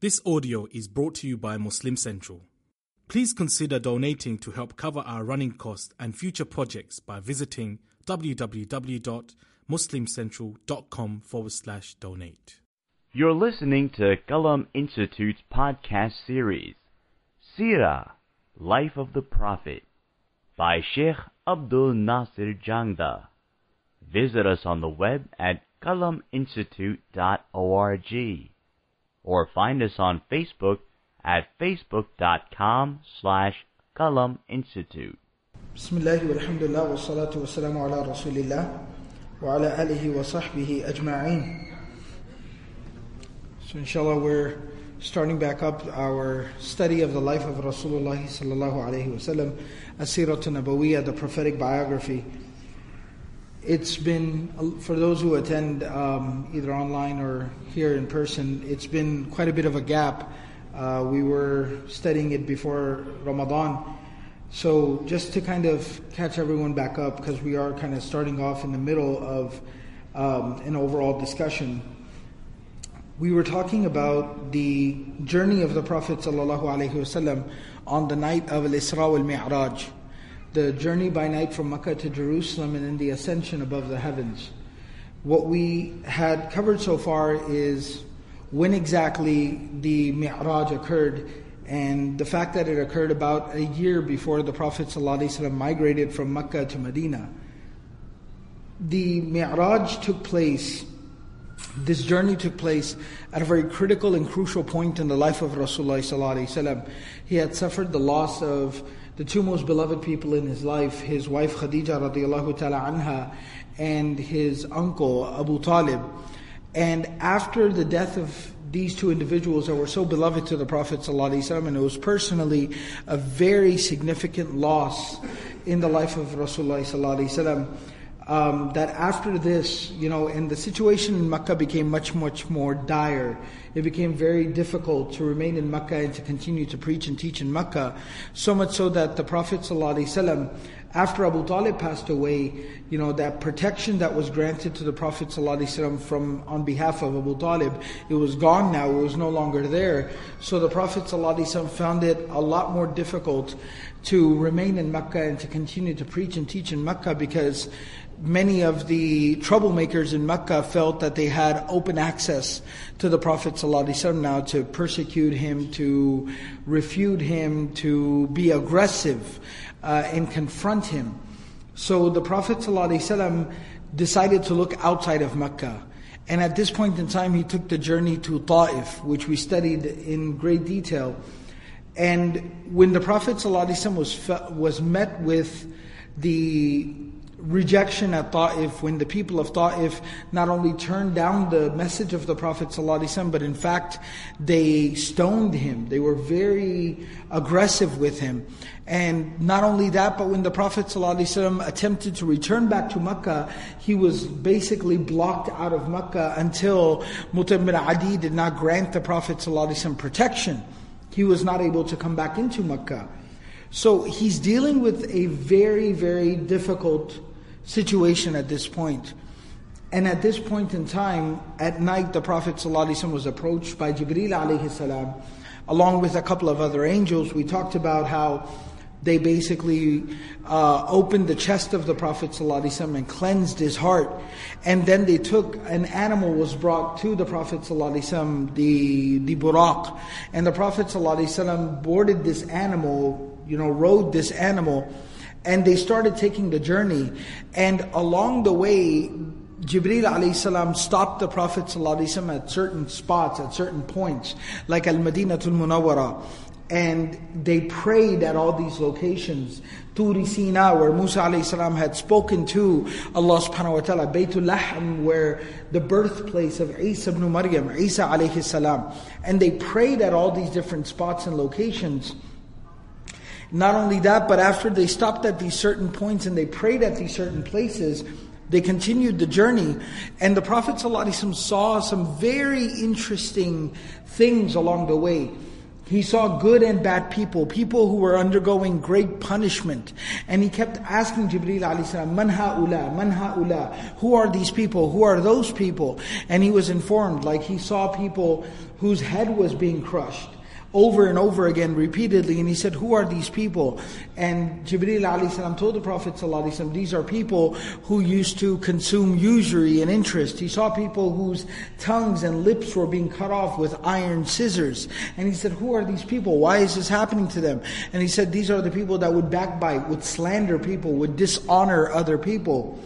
This audio is brought to you by Muslim Central. Please consider donating to help cover our running costs and future projects by visiting www.muslimcentral.com forward slash donate. You're listening to Qalam Institute's podcast series, Seerah, Life of the Prophet, by Sheikh Abdul Nasir Jangda. Visit us on the web at qalaminstitute.org or find us on Facebook at facebook.com slash Qalam Institute. Bismillah walhamdulillah wa salatu wa salamu ala rasulillah wa ala alihi wa sahbihi ajma'in. So inshallah we're starting back up our study of the life of Rasulullah sallallahu alayhi wa sallam, As-Siratu Nabawiyah, the prophetic biography it's been, for those who attend um, either online or here in person, it's been quite a bit of a gap. Uh, we were studying it before Ramadan. So just to kind of catch everyone back up, because we are kind of starting off in the middle of um, an overall discussion. We were talking about the journey of the Prophet ﷺ on the night of Al-Isra wal-Mi'raj the journey by night from Mecca to Jerusalem and then the ascension above the heavens. What we had covered so far is when exactly the Mi'raj occurred and the fact that it occurred about a year before the Prophet ﷺ migrated from Mecca to Medina. The Mi'raj took place, this journey took place at a very critical and crucial point in the life of Rasulullah ﷺ. He had suffered the loss of the two most beloved people in his life, his wife Khadija radiallahu ta'ala anha, and his uncle Abu Talib. And after the death of these two individuals that were so beloved to the Prophet and it was personally a very significant loss in the life of Rasulullah um, that after this, you know, and the situation in Makkah became much, much more dire. It became very difficult to remain in Makkah and to continue to preach and teach in Makkah. So much so that the Prophet ﷺ, after Abu Talib passed away, you know, that protection that was granted to the Prophet ﷺ from, on behalf of Abu Talib, it was gone now, it was no longer there. So the Prophet ﷺ found it a lot more difficult to remain in Mecca and to continue to preach and teach in Mecca because many of the troublemakers in Mecca felt that they had open access to the Prophet ﷺ now to persecute him, to refute him, to be aggressive uh, and confront him. So the Prophet ﷺ decided to look outside of Mecca. And at this point in time, he took the journey to Ta'if, which we studied in great detail. And when the Prophet ﷺ was, was met with the rejection at Ta'if when the people of Ta'if not only turned down the message of the Prophet ﷺ, but in fact they stoned him. They were very aggressive with him. And not only that, but when the Prophet ﷺ attempted to return back to Mecca, he was basically blocked out of Mecca until Mutim bin Adi did not grant the Prophet ﷺ protection. He was not able to come back into Mecca. So he's dealing with a very, very difficult situation at this point. And at this point in time, at night, the Prophet ﷺ was approached by Jibreel alayhi salam, along with a couple of other angels. We talked about how they basically uh, opened the chest of the Prophet ﷺ and cleansed his heart. And then they took, an animal was brought to the Prophet ﷺ, the, the buraq. And the Prophet ﷺ boarded this animal, you know, rode this animal and they started taking the journey. And along the way, Jibril alayhi stopped the Prophet at certain spots, at certain points, like Al Madinatul Munawwara. And they prayed at all these locations. Turi Sina, where Musa alayhi had spoken to Allah subhanahu wa ta'ala. Baytul Lahm, where the birthplace of Isa ibn Maryam, Isa alayhi salam. And they prayed at all these different spots and locations. Not only that, but after they stopped at these certain points and they prayed at these certain places, they continued the journey. And the Prophet ﷺ saw some very interesting things along the way. He saw good and bad people, people who were undergoing great punishment. And he kept asking Jibreel alayhi salam, Man ha'ula, man ha'ula, who are these people, who are those people? And he was informed, like he saw people whose head was being crushed over and over again repeatedly and he said who are these people? And Jibreel alayhi told the Prophet ﷺ, these are people who used to consume usury and interest. He saw people whose tongues and lips were being cut off with iron scissors. And he said who are these people? Why is this happening to them? And he said these are the people that would backbite would slander people would dishonor other people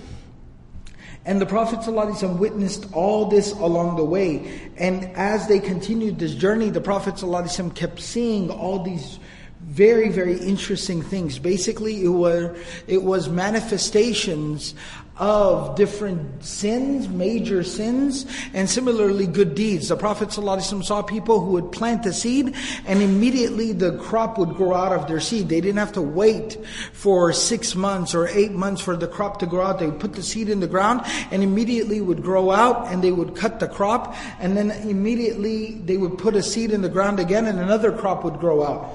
and the Prophet ﷺ witnessed all this along the way. And as they continued this journey, the Prophet ﷺ kept seeing all these very, very interesting things. Basically, it were it was manifestations of different sins, major sins, and similarly good deeds. The Prophet ﷺ saw people who would plant a seed and immediately the crop would grow out of their seed. They didn't have to wait for six months or eight months for the crop to grow out. They would put the seed in the ground and immediately would grow out and they would cut the crop and then immediately they would put a seed in the ground again and another crop would grow out.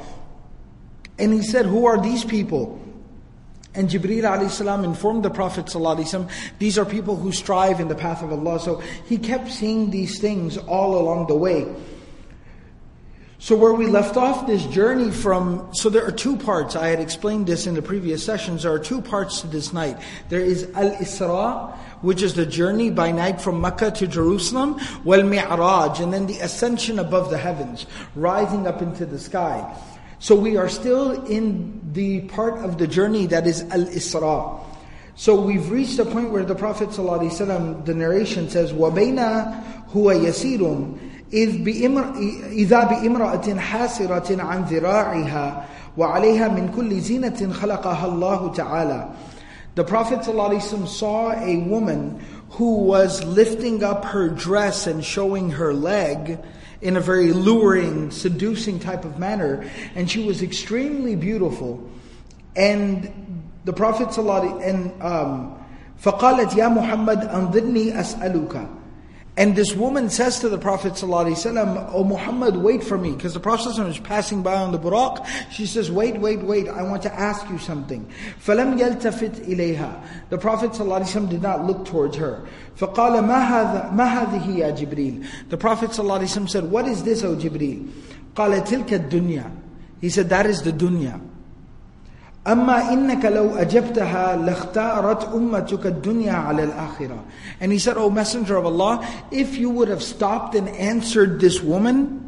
And he said, Who are these people? And Jibreel alayhi informed the Prophet these are people who strive in the path of Allah. So he kept seeing these things all along the way. So where we left off this journey from, so there are two parts. I had explained this in the previous sessions. There are two parts to this night. There is Al-Isra, which is the journey by night from Mecca to Jerusalem, Wal Mi'raj, and then the ascension above the heavens, rising up into the sky. So we are still in the part of the journey that is Al-Isra. So we've reached a point where the Prophet ﷺ, the narration says, وَبَيْنَ هُوَ يَسِيرٌ إذ إذا بإمرأة حاسرة عن ذراعها وعليها من كل زينة خلقها الله تعالى. The Prophet ﷺ saw a woman who was lifting up her dress and showing her leg, in a very luring, seducing type of manner. And she was extremely beautiful. And the Prophet and um, فقالت يا محمد أنظرني أسألك and this woman says to the Prophet ﷺ, Oh Muhammad, wait for me. Because the Prophet ﷺ is passing by on the buraq. She says, wait, wait, wait, I want to ask you something. فَلَمْ يَلْتَفِتْ إِلَيْهَا The Prophet ﷺ did not look towards her. فَقَالَ مَا هَذِهِ يَا جِبْرِيلِ The Prophet ﷺ said, what is this, O Jibreel? قَالَ تِلْكَ الدُّنْيا He said, that is the dunya. أما إنك لو أجبتها لاختارت أمتك الدنيا على الآخرة. And he said, O Messenger of Allah, if you would have stopped and answered this woman,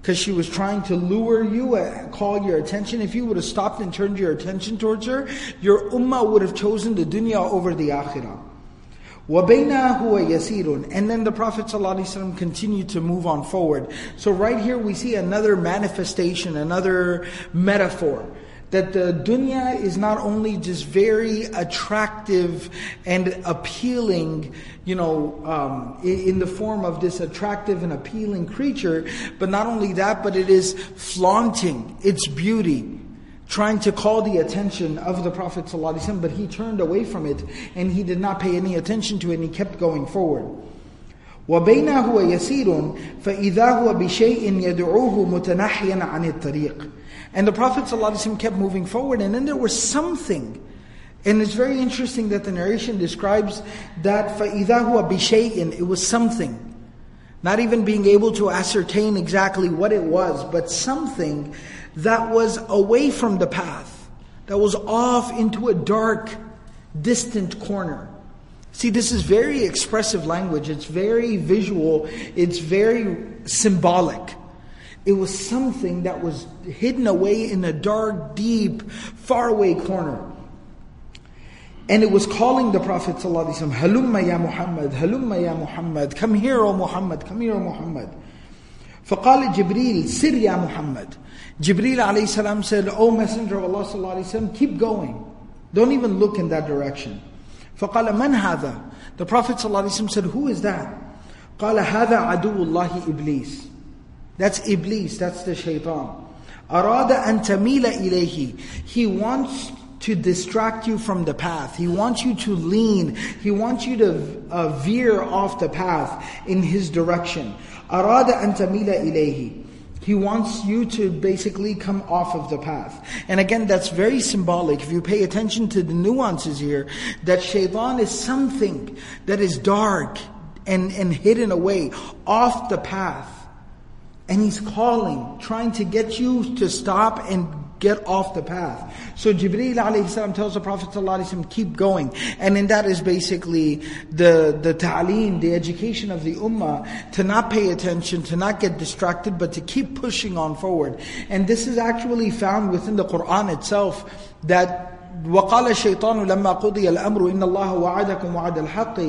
because she was trying to lure you, uh, call your attention, if you would have stopped and turned your attention towards her, your ummah would have chosen the dunya over the akhirah. وَبَيْنَا هُوَ يَسِيرٌ And then the Prophet ﷺ continued to move on forward. So right here we see another manifestation, another metaphor that the dunya is not only just very attractive and appealing, you know, um, in the form of this attractive and appealing creature, but not only that, but it is flaunting its beauty, trying to call the attention of the Prophet ﷺ, but he turned away from it and he did not pay any attention to it and he kept going forward. وبينه ويسير فإذا هو بشيء يدعوه متنحيا عن الطريق and the Prophet ﷺ kept moving forward, and then there was something. And it's very interesting that the narration describes that فَإِذَا هُوَ بِشَيْءٍ It was something. Not even being able to ascertain exactly what it was, but something that was away from the path, that was off into a dark, distant corner. See, this is very expressive language. It's very visual. It's very symbolic. It was something that was hidden away in a dark, deep, faraway corner. And it was calling the Prophet ﷺ, Halumma ya Muhammad, Halumma ya Muhammad, come here, O Muhammad, come here, O Muhammad. فقال جبريل سر يا محمد Jibreel alayhi salam said, O Messenger of Allah sallallahu alayhi wasallam, keep going. Don't even look in that direction. فقال من هذا? The Prophet sallallahu alayhi wasallam said, who is that? قال هذا عدو الله إبليس that's Iblis, that's the shaitan. Arada an tamila ilayhi. He wants to distract you from the path. He wants you to lean. He wants you to uh, veer off the path in his direction. Arada an tamila ilayhi. he wants you to basically come off of the path. And again, that's very symbolic. If you pay attention to the nuances here, that shaitan is something that is dark and, and hidden away off the path. And he's calling, trying to get you to stop and get off the path. So Jibreel alayhi salam tells the Prophet ﷺ, keep going. And in that is basically the, the ta'aleem, the education of the ummah, to not pay attention, to not get distracted, but to keep pushing on forward. And this is actually found within the Quran itself, that وقال الشيطان لما قضي الأمر إن الله وعدكم وعد الحق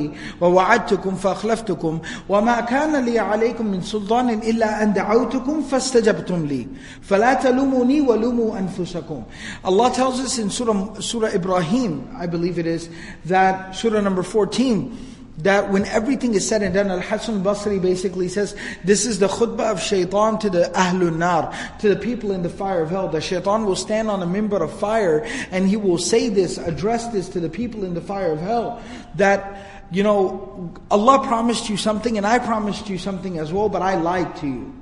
ووعدتكم فأخلفتكم وما كان لي عليكم من سلطان إلا أن دعوتكم فاستجبتم لي. فلا تلوموني ولوموا أنفسكم. Allah tells us in Surah, Surah Ibrahim, I believe it is, that Surah number 14, that when everything is said and done, Al-Hasan Basri basically says, this is the khutbah of shaitan to the Ahlun Nar, to the people in the fire of hell. The shaitan will stand on a minbar of fire and he will say this, address this to the people in the fire of hell, that, you know, Allah promised you something and I promised you something as well, but I lied to you.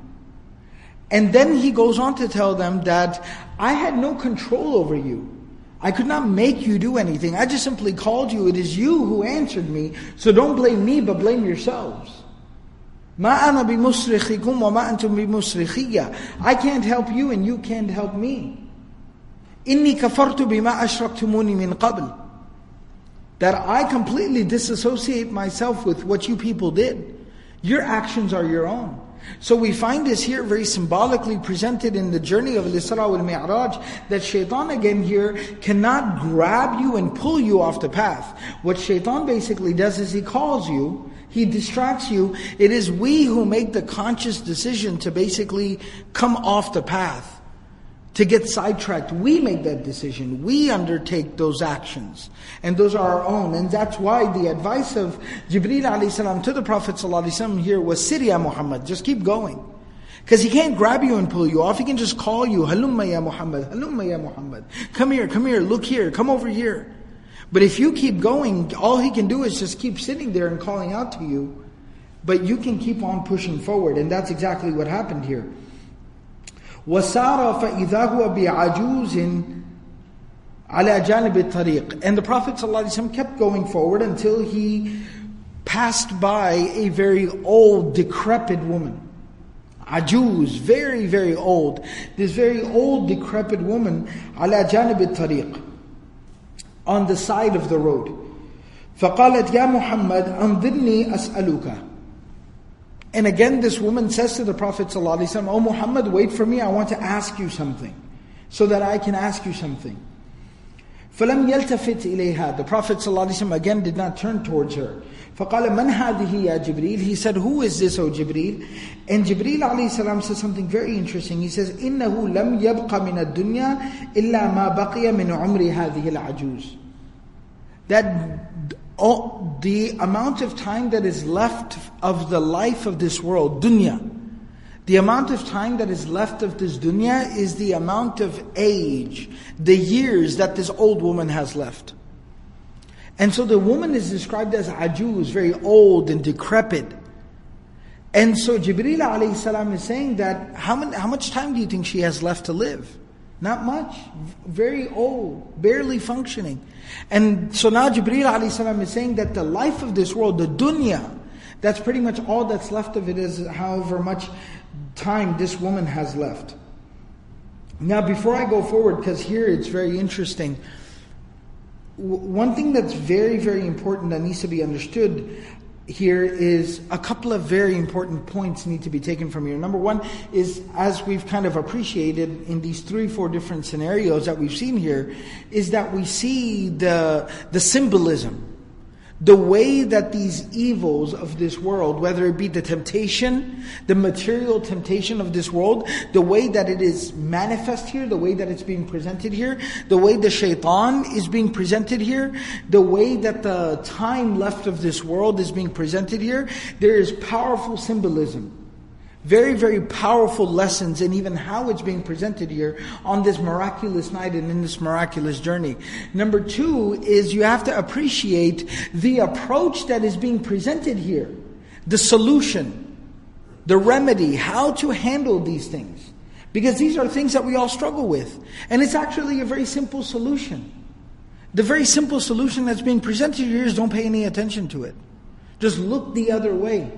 And then he goes on to tell them that I had no control over you. I could not make you do anything. I just simply called you. It is you who answered me. So don't blame me, but blame yourselves. ما أنا بمصرخكم وما أنتم بمصرخية. I can't help you and you can't help me. إني كفرت بما أشركتموني من قبل. That I completely disassociate myself with what you people did. Your actions are your own. So we find this here very symbolically presented in the journey of Al Isra wal Mi'raj that shaitan again here cannot grab you and pull you off the path. What shaitan basically does is he calls you, he distracts you. It is we who make the conscious decision to basically come off the path to get sidetracked. We make that decision. We undertake those actions. And those are our own. And that's why the advice of Jibreel alayhi to the Prophet here was, Sir ya Muhammad, just keep going. Because he can't grab you and pull you off. He can just call you, Halumma ya Muhammad, Halumma ya Muhammad. Come here, come here, look here, come over here. But if you keep going, all he can do is just keep sitting there and calling out to you. But you can keep on pushing forward. And that's exactly what happened here. وسار فإذا هو بعجوز على جانب الطريق and the Prophet ﷺ kept going forward until he passed by a very old decrepit woman عجوز very very old this very old decrepit woman على جانب الطريق on the side of the road فقالت يا محمد أنظرني أسألك and again, this woman says to the Prophet ﷺ, Oh Muhammad, wait for me, I want to ask you something, so that I can ask you something. فَلَمْ يَلْتَفِتْ إِلَيْهَا The Prophet ﷺ again did not turn towards her. فَقَالَ مَنْ هَذِهِ يَا جِبْرِيلِ He said, who is this, O Jibreel? And Jibreel ﷺ says something very interesting. He says, إِنَّهُ لَمْ يَبْقَ مِنَ الدُّنْيَا إِلَّا مَا بَقِيَ مِنْ عُمْرِ هَذِهِ الْعَجُوزِ That all, the amount of time that is left of the life of this world, dunya, the amount of time that is left of this dunya is the amount of age, the years that this old woman has left. And so the woman is described as ajuz, very old and decrepit. And so Jibreel alayhi salam is saying that how, many, how much time do you think she has left to live? Not much. Very old, barely functioning. And so now Jibreel alayhi is saying that the life of this world, the dunya, that's pretty much all that's left of it is however much time this woman has left. Now, before I go forward, because here it's very interesting, one thing that's very, very important that needs to be understood here is a couple of very important points need to be taken from here. Number one is, as we've kind of appreciated in these three, four different scenarios that we've seen here, is that we see the, the symbolism the way that these evils of this world, whether it be the temptation, the material temptation of this world, the way that it is manifest here, the way that it's being presented here, the way the shaitan is being presented here, the way that the time left of this world is being presented here, there is powerful symbolism. Very, very powerful lessons and even how it's being presented here on this miraculous night and in this miraculous journey. Number two is you have to appreciate the approach that is being presented here. The solution, the remedy, how to handle these things. Because these are things that we all struggle with. And it's actually a very simple solution. The very simple solution that's being presented here is don't pay any attention to it. Just look the other way.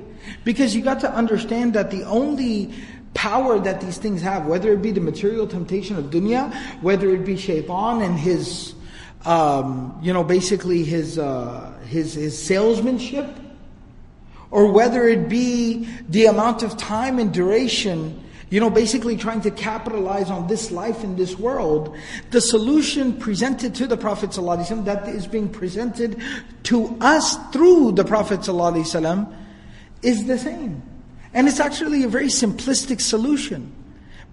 Because you got to understand that the only power that these things have, whether it be the material temptation of dunya, whether it be shaitan and his, um, you know, basically his, uh, his, his salesmanship, or whether it be the amount of time and duration you know, basically trying to capitalize on this life in this world, the solution presented to the Prophet ﷺ that is being presented to us through the Prophet ﷺ is the same. And it's actually a very simplistic solution.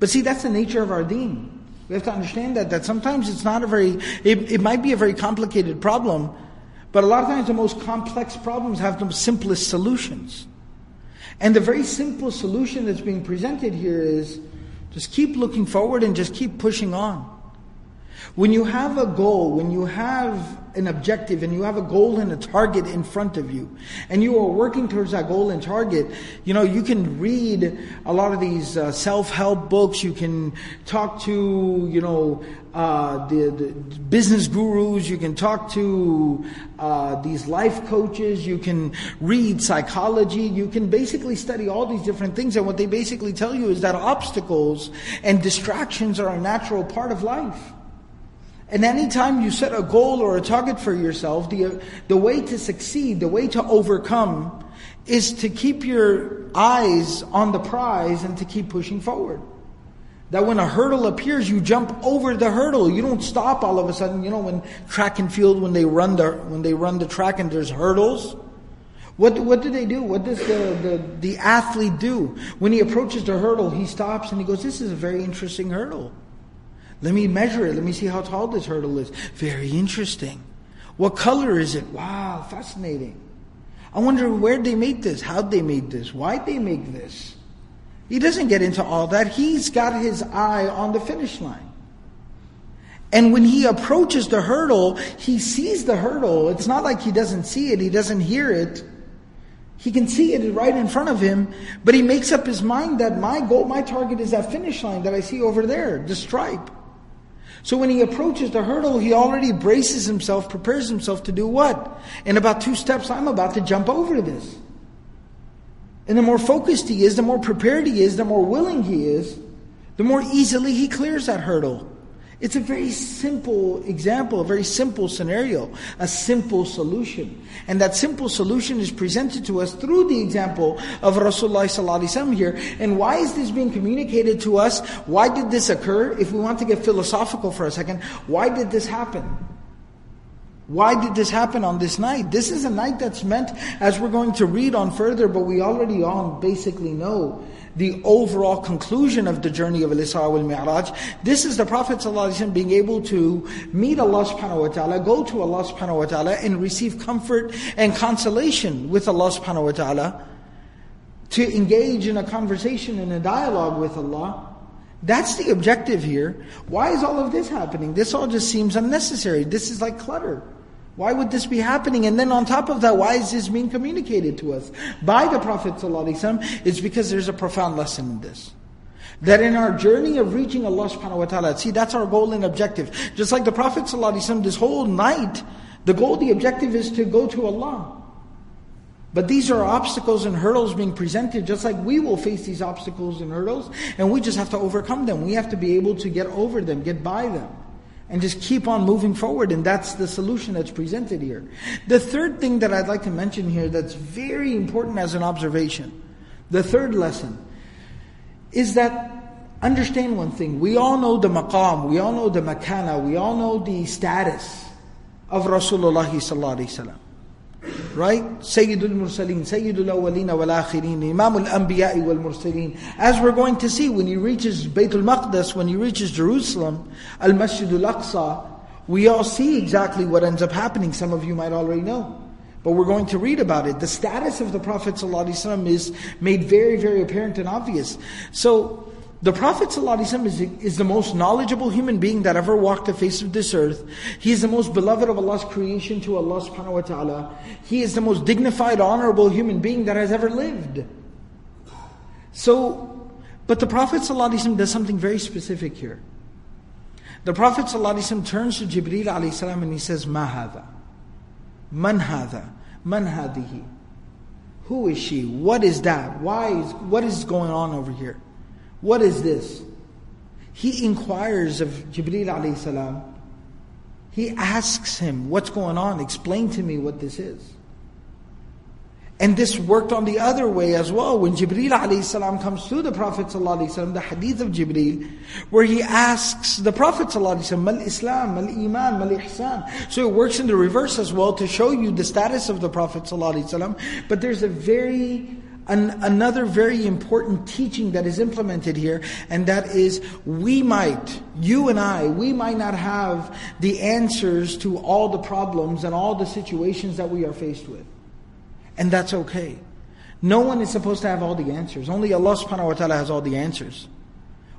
But see, that's the nature of our deen. We have to understand that, that sometimes it's not a very, it, it might be a very complicated problem, but a lot of times the most complex problems have the simplest solutions. And the very simple solution that's being presented here is just keep looking forward and just keep pushing on. When you have a goal, when you have an objective and you have a goal and a target in front of you, and you are working towards that goal and target, you know, you can read a lot of these uh, self-help books, you can talk to, you know, uh, the, the, business gurus, you can talk to uh, these life coaches, you can read psychology, you can basically study all these different things, and what they basically tell you is that obstacles and distractions are a natural part of life. And anytime you set a goal or a target for yourself, the, the way to succeed, the way to overcome, is to keep your eyes on the prize and to keep pushing forward. That when a hurdle appears, you jump over the hurdle. You don't stop all of a sudden. You know, when track and field, when they run the, when they run the track and there's hurdles, what, what do they do? What does the, the, the athlete do? When he approaches the hurdle, he stops and he goes, this is a very interesting hurdle. Let me measure it. Let me see how tall this hurdle is. Very interesting. What color is it? Wow, fascinating. I wonder where they made this, how'd they made this, why'd they make this. He doesn't get into all that. He's got his eye on the finish line. And when he approaches the hurdle, he sees the hurdle. It's not like he doesn't see it, he doesn't hear it. He can see it right in front of him, but he makes up his mind that my goal, my target is that finish line that I see over there, the stripe. So when he approaches the hurdle, he already braces himself, prepares himself to do what? In about two steps, I'm about to jump over this. And the more focused he is, the more prepared he is, the more willing he is, the more easily he clears that hurdle. It's a very simple example, a very simple scenario, a simple solution. And that simple solution is presented to us through the example of Rasulullah here. And why is this being communicated to us? Why did this occur? If we want to get philosophical for a second, why did this happen? Why did this happen on this night? This is a night that's meant, as we're going to read on further, but we already all basically know the overall conclusion of the journey of Al-Isra wal-Mi'raj. This is the Prophet ﷺ being able to meet Allah subhanahu wa ta'ala, go to Allah subhanahu wa ta'ala and receive comfort and consolation with Allah subhanahu wa ta'ala, to engage in a conversation and a dialogue with Allah. That's the objective here. Why is all of this happening? This all just seems unnecessary. This is like clutter. Why would this be happening? And then on top of that, why is this being communicated to us by the Prophet ﷺ? It's because there's a profound lesson in this. That in our journey of reaching Allah subhanahu wa ta'ala, see that's our goal and objective. Just like the Prophet ﷺ, this whole night, the goal, the objective is to go to Allah. But these are obstacles and hurdles being presented just like we will face these obstacles and hurdles, and we just have to overcome them. We have to be able to get over them, get by them and just keep on moving forward. And that's the solution that's presented here. The third thing that I'd like to mention here that's very important as an observation, the third lesson, is that understand one thing. We all know the maqam, we all know the makana, we all know the status of Rasulullah sallallahu alaihi wasallam. Right? Sayyidul Mursaleen, Sayyidul Awwalina wal Akhirin, Imam al Anbiya wal Mursaleen. As we're going to see, when he reaches Baytul Maqdis, when he reaches Jerusalem, Al Masjid al Aqsa, we all see exactly what ends up happening. Some of you might already know. But we're going to read about it. The status of the Prophet is made very, very apparent and obvious. So, the Prophet ﷺ is, is the most knowledgeable human being that ever walked the face of this earth. He is the most beloved of Allah's creation to Allah subhanahu wa ta'ala. He is the most dignified, honorable human being that has ever lived. So, But the Prophet ﷺ does something very specific here. The Prophet ﷺ turns to Jibreel alayhi and he says, Ma hadha? Man hadha? Man hadihi? Who is she? What is that? Why is, what is going on over here? What is this? He inquires of Jibreel alayhi salam. He asks him, what's going on? Explain to me what this is. And this worked on the other way as well. When Jibreel alayhi comes to the Prophet sallallahu the hadith of Jibreel, where he asks the Prophet sallallahu mal Islam, mal Iman, mal Ihsan. So it works in the reverse as well to show you the status of the Prophet sallallahu But there's a very an, another very important teaching that is implemented here, and that is we might, you and I, we might not have the answers to all the problems and all the situations that we are faced with. And that's okay. No one is supposed to have all the answers. Only Allah subhanahu wa ta'ala has all the answers.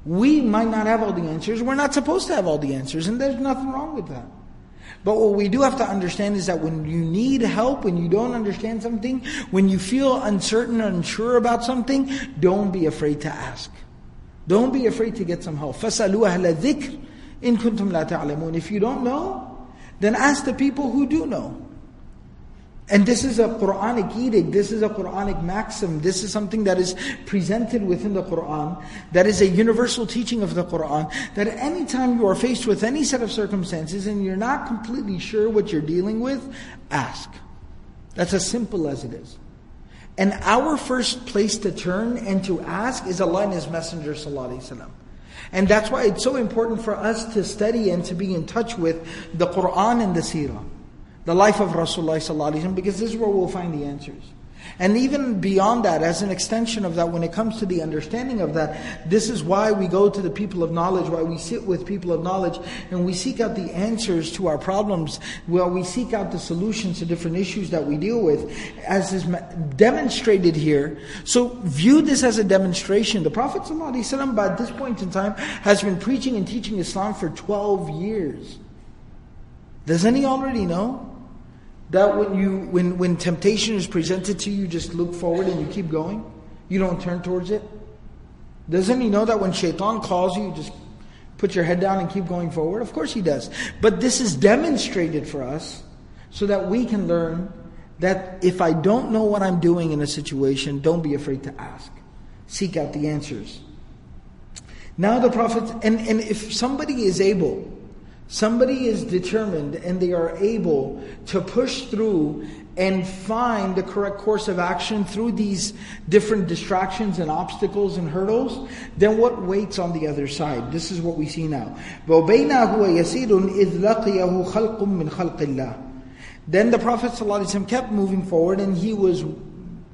We might not have all the answers. We're not supposed to have all the answers, and there's nothing wrong with that. But what we do have to understand is that when you need help, when you don't understand something, when you feel uncertain or unsure about something, don't be afraid to ask. Don't be afraid to get some help. فَسَأَلُوا أَهْلَ الذِّكْرِ إِن كُنتُمْ لَا تَعْلَمُونَ If you don't know, then ask the people who do know. And this is a Quranic edict, this is a Quranic maxim, this is something that is presented within the Quran, that is a universal teaching of the Quran, that anytime you are faced with any set of circumstances and you're not completely sure what you're dealing with, ask. That's as simple as it is. And our first place to turn and to ask is Allah and His Messenger Sallallahu Alaihi Wasallam. And that's why it's so important for us to study and to be in touch with the Quran and the Seerah the life of Rasulullah because this is where we'll find the answers. And even beyond that, as an extension of that, when it comes to the understanding of that, this is why we go to the people of knowledge, why we sit with people of knowledge, and we seek out the answers to our problems, while we seek out the solutions to different issues that we deal with, as is demonstrated here. So view this as a demonstration. The Prophet ﷺ, by this point in time, has been preaching and teaching Islam for 12 years. Doesn't he already know? That when you when when temptation is presented to you, you just look forward and you keep going. You don't turn towards it. Doesn't he know that when shaitan calls you, you just put your head down and keep going forward? Of course he does. But this is demonstrated for us so that we can learn that if I don't know what I'm doing in a situation, don't be afraid to ask. Seek out the answers. Now the Prophet, and, and if somebody is able Somebody is determined and they are able to push through and find the correct course of action through these different distractions and obstacles and hurdles, then what waits on the other side? This is what we see now. Then the Prophet ﷺ kept moving forward and he was,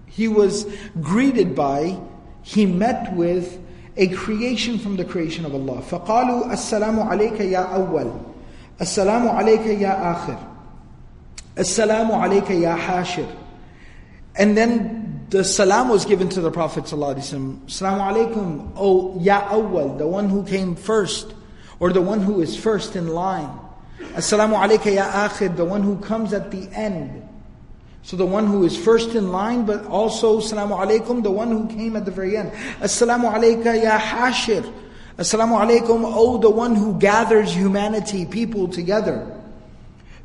he was greeted by, he met with a creation from the creation of Allah. فَقَالُوا السَّلَامُ عَلَيْكَ يَا أَوَّلُ السلام عليك يا آخر السلام عليك يا حاشر And then the salam was given to the Prophet ﷺ. Assalamu alaikum, O Ya Awwal, the one who came first, or the one who is first in line. Assalamu alayka ya akhir, the one who comes at the end. So the one who is first in line, but also Assalamu alaikum, the one who came at the very end. Assalamu alayka ya hashir. Assalamu alaikum, O the one who gathers humanity, people together.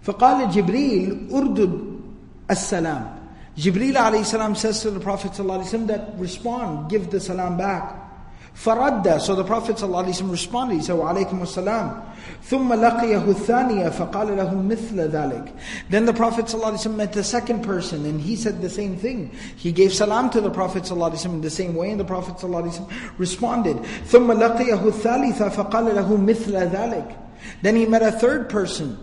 فقال جبريل أردد السلام. Jibreel alayhi salam says to the Prophet that respond, give the salam back. فرد so the Prophet ﷺ responded he said وعليكم السلام ثم لقيه الثانية فقال له مثل ذلك then the Prophet ﷺ met the second person and he said the same thing he gave salam to the Prophet ﷺ in the same way and the Prophet ﷺ responded ثم لقيه الثالثة فقال له مثل ذلك then he met a third person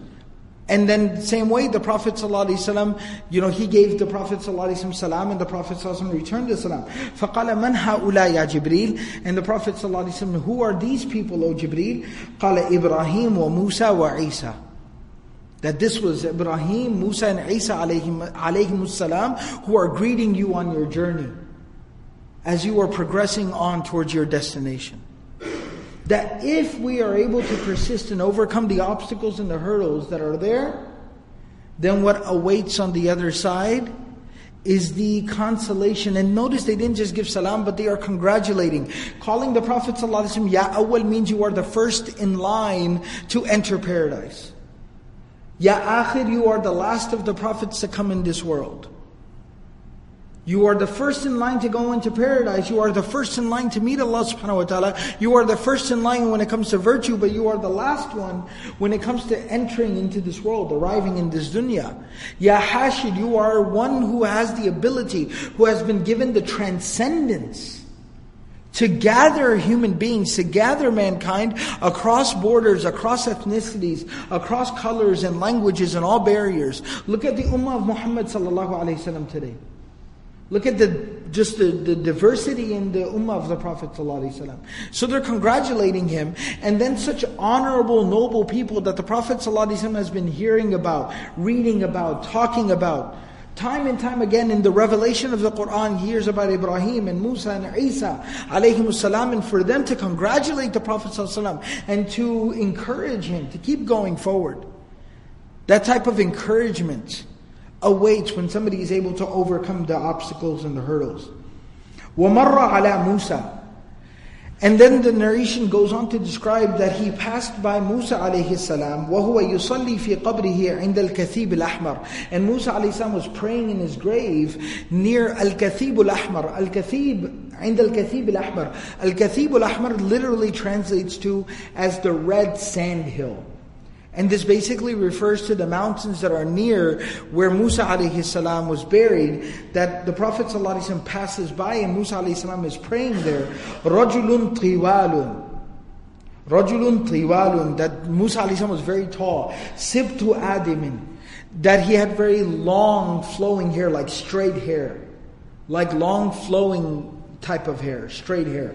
and then same way, the Prophet ﷺ, you know, he gave the Prophet ﷺ salam and the Prophet ﷺ returned the salam. فَقَالَ مَنْ هَؤُلَا يَا جِبْرِيلِ And the Prophet ﷺ, who are these people, O Jibreel? قَالَ إِبْرَاهِيمُ وَمُوسَى وَعِيسَى That this was Ibrahim, Musa and Isa alayhim, alayhim salam who are greeting you on your journey as you are progressing on towards your destination that if we are able to persist and overcome the obstacles and the hurdles that are there, then what awaits on the other side is the consolation. And notice they didn't just give salam, but they are congratulating. Calling the Prophet Ya awwal means you are the first in line to enter paradise. Ya akhir, you are the last of the prophets to come in this world. You are the first in line to go into paradise. You are the first in line to meet Allah subhanahu wa ta'ala. You are the first in line when it comes to virtue, but you are the last one when it comes to entering into this world, arriving in this dunya. Ya Hashir, you are one who has the ability, who has been given the transcendence to gather human beings, to gather mankind across borders, across ethnicities, across colors and languages and all barriers. Look at the Ummah of Muhammad sallallahu alayhi wasallam today. Look at the just the, the diversity in the ummah of the Prophet ﷺ. So they're congratulating him, and then such honorable, noble people that the Prophet ﷺ has been hearing about, reading about, talking about. Time and time again in the revelation of the Quran, he hears about Ibrahim and Musa and Isa, alayhim salam, and for them to congratulate the Prophet ﷺ and to encourage him to keep going forward. That type of encouragement awaits when somebody is able to overcome the obstacles and the hurdles. وَمَرَّ عَلَى Musa. And then the narration goes on to describe that he passed by Musa alayhi salam وَهُوَ يُصَلِّي فِي قَبْرِهِ عِنْدَ الْكَثِيبِ الْأَحْمَرِ And Musa alayhi salam was praying in his grave near Al-Kathib al-Ahmar. Al-Kathib, عند الكثيب الأحمر. Al-Kathib al-Ahmar literally translates to as the red sand hill. And this basically refers to the mountains that are near where Musa alayhi salam was buried, that the Prophet ﷺ passes by and Musa alayhi salam is praying there. Rajulun tiwalun. Rajulun tiwalun, that Musa alayhi salam was very tall. Sibtu adimin, that he had very long flowing hair, like straight hair. Like long flowing type of hair, straight hair.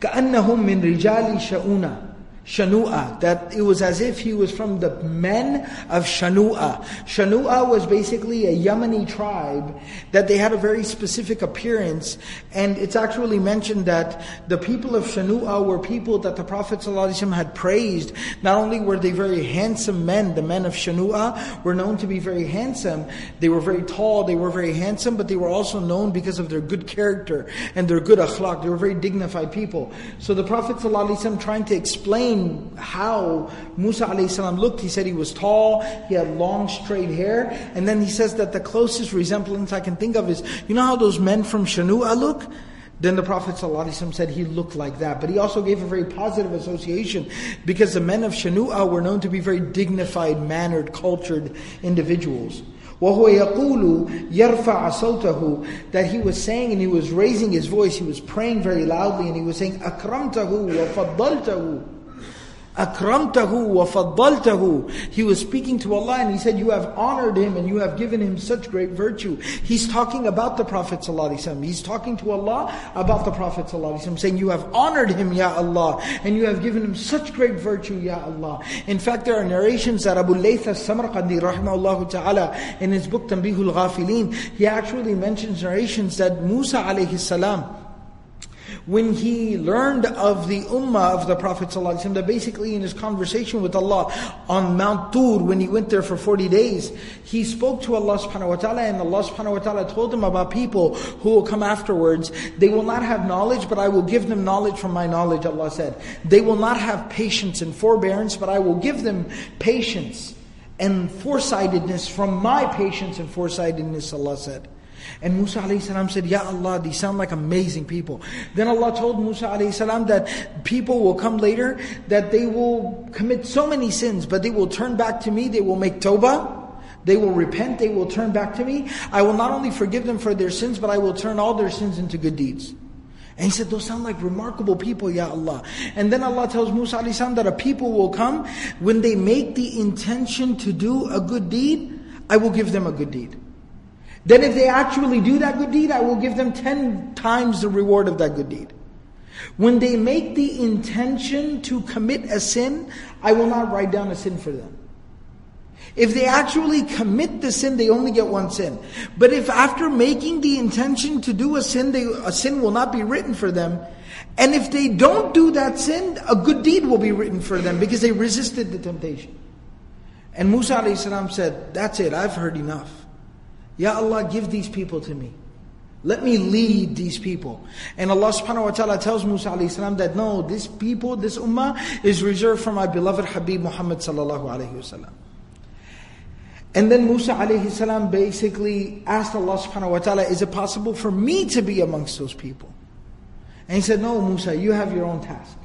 كأنهم من رجال شؤونه Shanua, that it was as if he was from the men of Shanua. Shanua was basically a Yemeni tribe that they had a very specific appearance, and it's actually mentioned that the people of Shanua were people that the Prophet ﷺ had praised. Not only were they very handsome men, the men of Shanua were known to be very handsome, they were very tall, they were very handsome, but they were also known because of their good character and their good akhlaq. They were very dignified people. So the Prophet ﷺ trying to explain how Musa alayhi looked. He said he was tall, he had long straight hair, and then he says that the closest resemblance I can think of is, you know how those men from Shanua look? Then the Prophet ﷺ said he looked like that. But he also gave a very positive association because the men of Shanua were known to be very dignified, mannered, cultured individuals. وهو يقول يرفع صوته that he was saying and he was raising his voice, he was praying very loudly and he was saying أكرمته وفضلته akramtahu wa faddaltahu. He was speaking to Allah and he said, you have honored him and you have given him such great virtue. He's talking about the Prophet ﷺ. He's talking to Allah about the Prophet ﷺ, saying, you have honored him, Ya Allah, and you have given him such great virtue, Ya Allah. In fact, there are narrations that Abu Layth al-Samarqandi, rahimahullah ta'ala, in his book Tanbihul Ghafilin, he actually mentions narrations that Musa alayhi salam, when he learned of the ummah of the Prophet ﷺ, that basically in his conversation with Allah on Mount Tur, when he went there for 40 days, he spoke to Allah subhanahu wa ta'ala and Allah subhanahu wa ta'ala told him about people who will come afterwards. They will not have knowledge, but I will give them knowledge from my knowledge, Allah said. They will not have patience and forbearance, but I will give them patience and foresightedness from my patience and foresightedness, Allah said. And Musa salam said, Ya Allah, these sound like amazing people. Then Allah told Musa salam that people will come later, that they will commit so many sins, but they will turn back to me, they will make tawbah, they will repent, they will turn back to me. I will not only forgive them for their sins, but I will turn all their sins into good deeds. And he said, those sound like remarkable people, Ya Allah. And then Allah tells Musa salam that a people will come, when they make the intention to do a good deed, I will give them a good deed. Then if they actually do that good deed, I will give them 10 times the reward of that good deed. When they make the intention to commit a sin, I will not write down a sin for them. If they actually commit the sin, they only get one sin. But if after making the intention to do a sin, they, a sin will not be written for them, and if they don't do that sin, a good deed will be written for them because they resisted the temptation. And Musa said, That's it, I've heard enough. Ya Allah, give these people to me. Let me lead these people. And Allah subhanahu wa ta'ala tells Musa alayhi salam that no, this people, this ummah is reserved for my beloved Habib Muhammad sallallahu alayhi wasallam. And then Musa alayhi salam basically asked Allah subhanahu wa ta'ala, is it possible for me to be amongst those people? And he said, no Musa, you have your own task.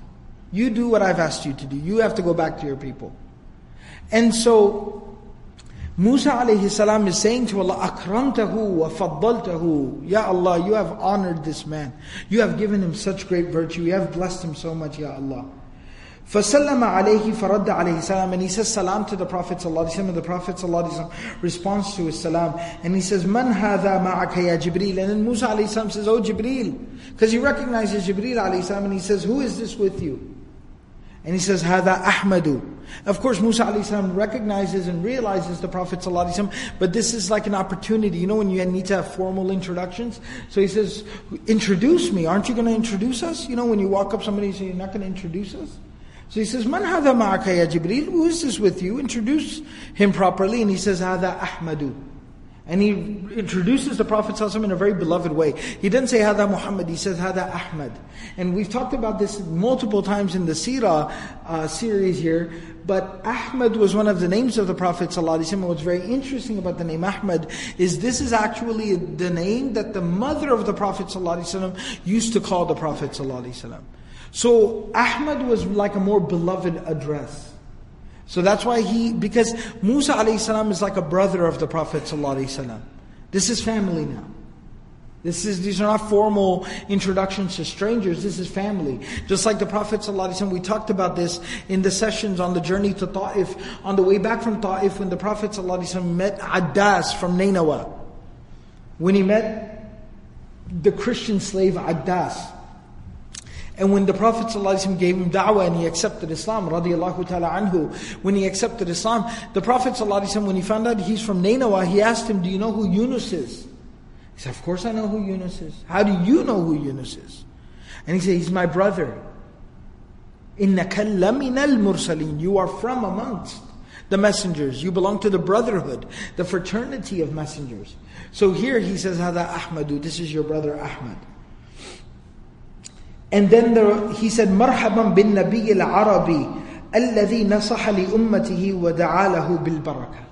You do what I've asked you to do. You have to go back to your people. And so Musa alayhi salam is saying to Allah, Akramtahu wa faddaltahu. Ya Allah, you have honored this man. You have given him such great virtue. You have blessed him so much, Ya Allah. فَسَلَّمَ عَلَيْهِ فَرَدَّ عَلَيْهِ salam And he says salam to the Prophet ﷺ and the Prophet ﷺ responds to his salam and he says, مَنْ هَذَا مَعَكَ يَا جِبْرِيلَ And then Musa ﷺ says, Oh Jibreel. Because he recognizes Jibreel ﷺ and he says, who is this with you? And he says, Hada Ahmadu. Of course, Musa salam recognizes and realizes the Prophet ﷺ, but this is like an opportunity. You know when you need to have formal introductions? So he says, introduce me. Aren't you going to introduce us? You know when you walk up somebody and say, you're not going to introduce us? So he says, Man hada ma'aka ya Jibreel? Who is this with you? Introduce him properly. And he says, Hada Ahmadu. And he introduces the Prophet in a very beloved way. He didn't say Hada Muhammad, he says Hada Ahmad. And we've talked about this multiple times in the Seerah uh, series here, but Ahmad was one of the names of the Prophet What's very interesting about the name Ahmad is this is actually the name that the mother of the Prophet used to call the Prophet So Ahmad was like a more beloved address. So that's why he, because Musa alayhi is like a brother of the Prophet sallallahu This is family now. This is, these are not formal introductions to strangers, this is family. Just like the Prophet we talked about this in the sessions on the journey to Ta'if, on the way back from Ta'if when the Prophet ﷺ met Addas from Nainawa. When he met the Christian slave Addas. And when the Prophet ﷺ gave him da'wah and he accepted Islam, radiallahu ta'ala anhu, when he accepted Islam, the Prophet ﷺ, when he found out he's from Nainawa, he asked him, do you know who Yunus is? He said, of course I know who Yunus is. How do you know who Yunus is? And he said, he's my brother. إِنَّكَ لَمِنَ الْمُرْسَلِينَ You are from amongst the messengers. You belong to the brotherhood, the fraternity of messengers. So here he says, هَذَا Ahmadu, this is your brother Ahmad. And then there, he said, مرحبا بالنبي العربي الذي نصح لأمته ودعا له بالبركة.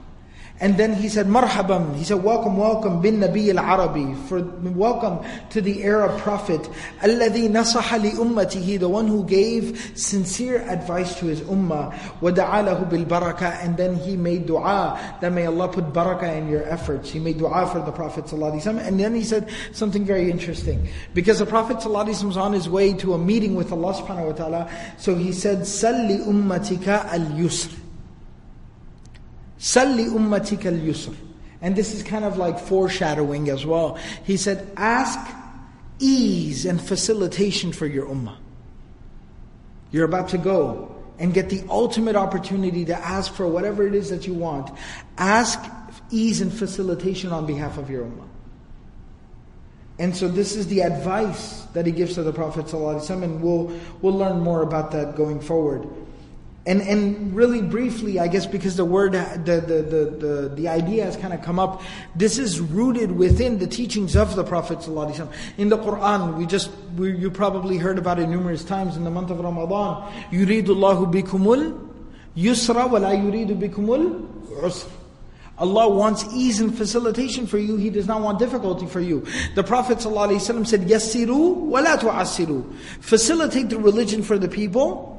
And then he said, Marhaban. He said, Welcome, welcome, bin Nabi al Arabi. For welcome to the Arab Prophet. Alladhi nasaha li ummatihi, the one who gave sincere advice to his ummah. Wada'alahu bil. And then he made dua that may Allah put barakah in your efforts. He made dua for the Prophet. And then he said something very interesting. Because the Prophet was on his way to a meeting with Allah subhanahu wa ta'ala. So he said, Salli ummatika al yusr. Salli ummatika al-yusr. And this is kind of like foreshadowing as well. He said, ask ease and facilitation for your ummah. You're about to go and get the ultimate opportunity to ask for whatever it is that you want. Ask ease and facilitation on behalf of your ummah. And so this is the advice that he gives to the Prophet ﷺ, and we'll, we'll learn more about that going forward. And and really briefly, I guess because the word the the the the, the idea has kind of come up, this is rooted within the teachings of the Prophet ﷺ. In the Quran, we just we, you probably heard about it numerous times in the month of Ramadan. يُرِيدُ اللَّهُ بِكُمُ الْيُسْرَ وَلَا يُرِيدُ بِكُمُ الْعُسْرَ Allah wants ease and facilitation for you. He does not want difficulty for you. The Prophet ﷺ said, يَسِّرُوا وَلَا تُعَسِّرُوا Facilitate the religion for the people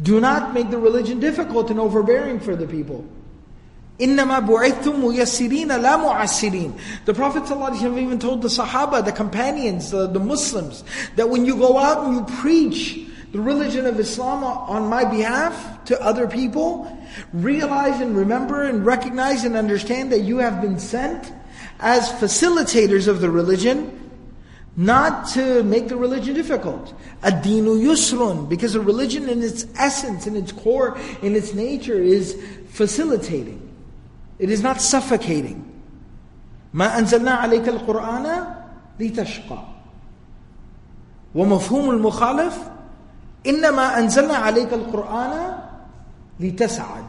do not make the religion difficult and overbearing for the people. إِنَّمَا بُعِثْتُمْ مُيَسِّرِينَ لَا مُعَسِّرِينَ The Prophet ﷺ even told the Sahaba, the companions, the, the Muslims, that when you go out and you preach the religion of Islam on my behalf to other people, realize and remember and recognize and understand that you have been sent as facilitators of the religion not to make the religion difficult. Adinu yusrun, because a religion in its essence, in its core, in its nature is facilitating. It is not suffocating. ما أنزلنا عليك القرآن لتشقى ومفهوم المخالف إنما أنزلنا عليك القرآن لتسعد